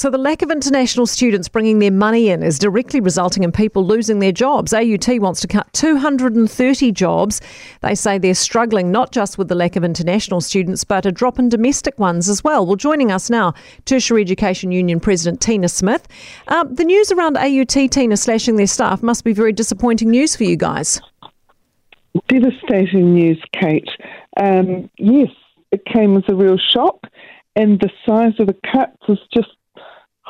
So, the lack of international students bringing their money in is directly resulting in people losing their jobs. AUT wants to cut 230 jobs. They say they're struggling not just with the lack of international students, but a drop in domestic ones as well. Well, joining us now, Tertiary Education Union President Tina Smith. Uh, the news around AUT, Tina, slashing their staff must be very disappointing news for you guys. Devastating news, Kate. Um, yes, it came as a real shock and the size of the cuts is just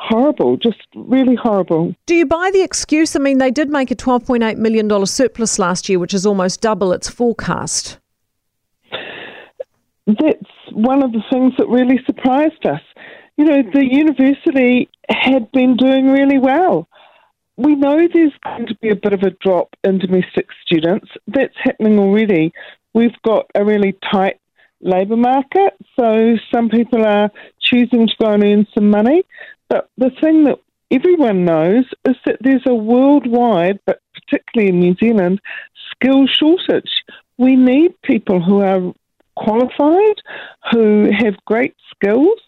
horrible, just really horrible. Do you buy the excuse? I mean, they did make a $12.8 million surplus last year, which is almost double its forecast. That's one of the things that really surprised us. You know, the university had been doing really well. We know there's going to be a bit of a drop in domestic students. That's happening already. We've got a really tight labour market. So some people are choosing to go and earn some money. But the thing that everyone knows is that there's a worldwide, but particularly in New Zealand, skill shortage. We need people who are qualified, who have great skills,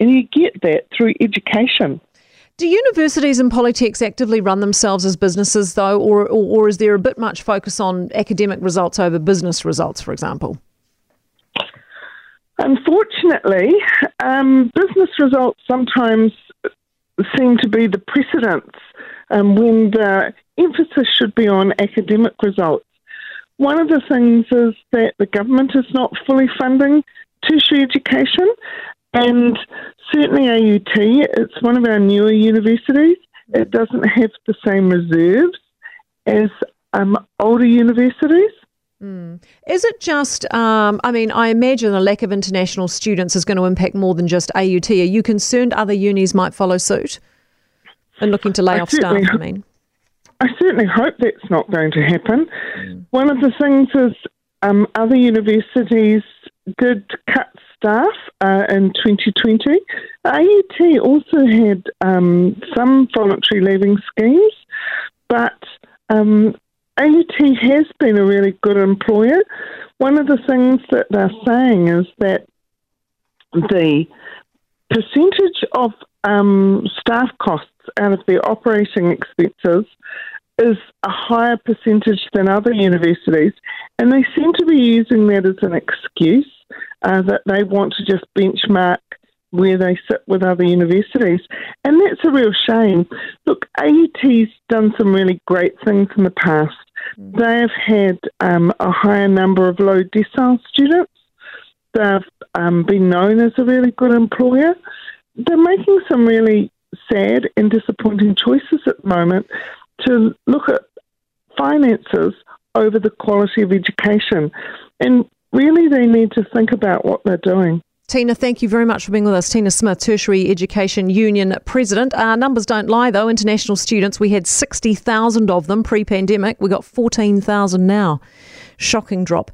and you get that through education. Do universities and polytechs actively run themselves as businesses, though, or, or, or is there a bit much focus on academic results over business results, for example? Unfortunately, um, business results sometimes seem to be the precedence um, when the emphasis should be on academic results. One of the things is that the government is not fully funding tertiary education, and certainly AUT, it's one of our newer universities. It doesn't have the same reserves as um, older universities. Mm. Is it just, um, I mean, I imagine a lack of international students is going to impact more than just AUT. Are you concerned other unis might follow suit and looking to lay I off staff? I mean, I certainly hope that's not going to happen. Mm. One of the things is um, other universities did cut staff uh, in 2020. AUT also had um, some voluntary leaving schemes, but um, AUT has been a really good employer. One of the things that they're saying is that the percentage of um, staff costs out of their operating expenses is a higher percentage than other universities, and they seem to be using that as an excuse uh, that they want to just benchmark where they sit with other universities. And that's a real shame. Look, AUT's done some really great things in the past. They've had um, a higher number of low decile students. They've um, been known as a really good employer. They're making some really sad and disappointing choices at the moment to look at finances over the quality of education. And really, they need to think about what they're doing. Tina, thank you very much for being with us. Tina Smith, Tertiary Education Union President. Our numbers don't lie, though. International students, we had 60,000 of them pre pandemic. We got 14,000 now. Shocking drop.